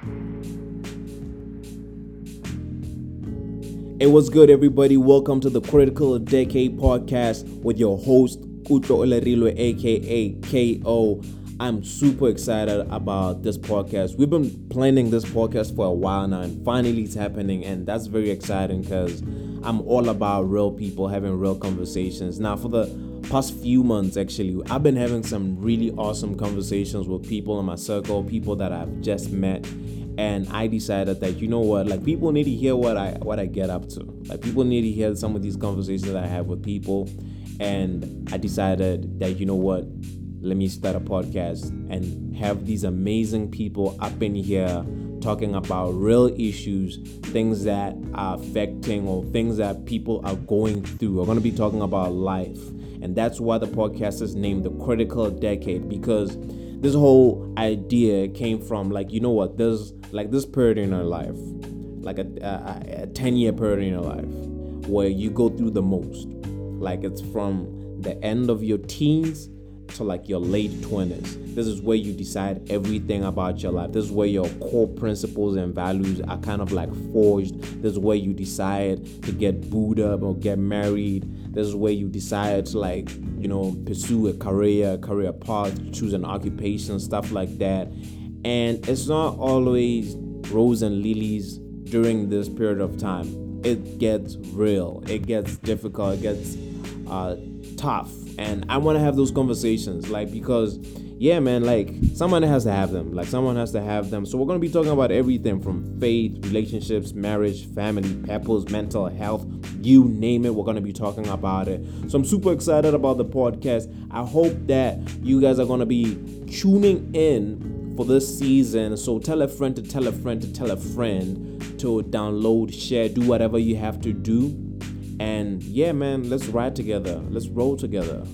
Hey, what's good, everybody? Welcome to the Critical Decade podcast with your host, Kutlo Olerilo, aka KO. I'm super excited about this podcast. We've been planning this podcast for a while now, and finally it's happening, and that's very exciting because I'm all about real people having real conversations. Now, for the past few months, actually, I've been having some really awesome conversations with people in my circle, people that I've just met, and I decided that you know what, like people need to hear what I what I get up to. Like people need to hear some of these conversations that I have with people, and I decided that you know what, let me start a podcast and have these amazing people up in here talking about real issues, things that are affecting or things that people are going through. We're going to be talking about life. And that's why the podcast is named The Critical Decade because this whole idea came from like, you know what, there's like this period in our life, like a, a, a 10 year period in your life where you go through the most. Like it's from the end of your teens to like your late 20s. This is where you decide everything about your life. This is where your core principles and values are kind of like forged. This is where you decide to get booed up or get married. This is where you decide to like, you know, pursue a career, career path, choose an occupation, stuff like that. And it's not always rose and lilies during this period of time. It gets real. It gets difficult. It gets uh, tough. And i want to have those conversations like because yeah man like someone has to have them. Like someone has to have them. So we're going to be talking about everything from faith relationships marriage family purpose mental health you name it we're going to be talking about it. So i'm super excited about the podcast. I hope that you guys are going to be tuning in for this season. So tell a friend to tell a friend to tell a friend to download share do whatever you have to do and yeah, man, let's ride together. Let's roll together.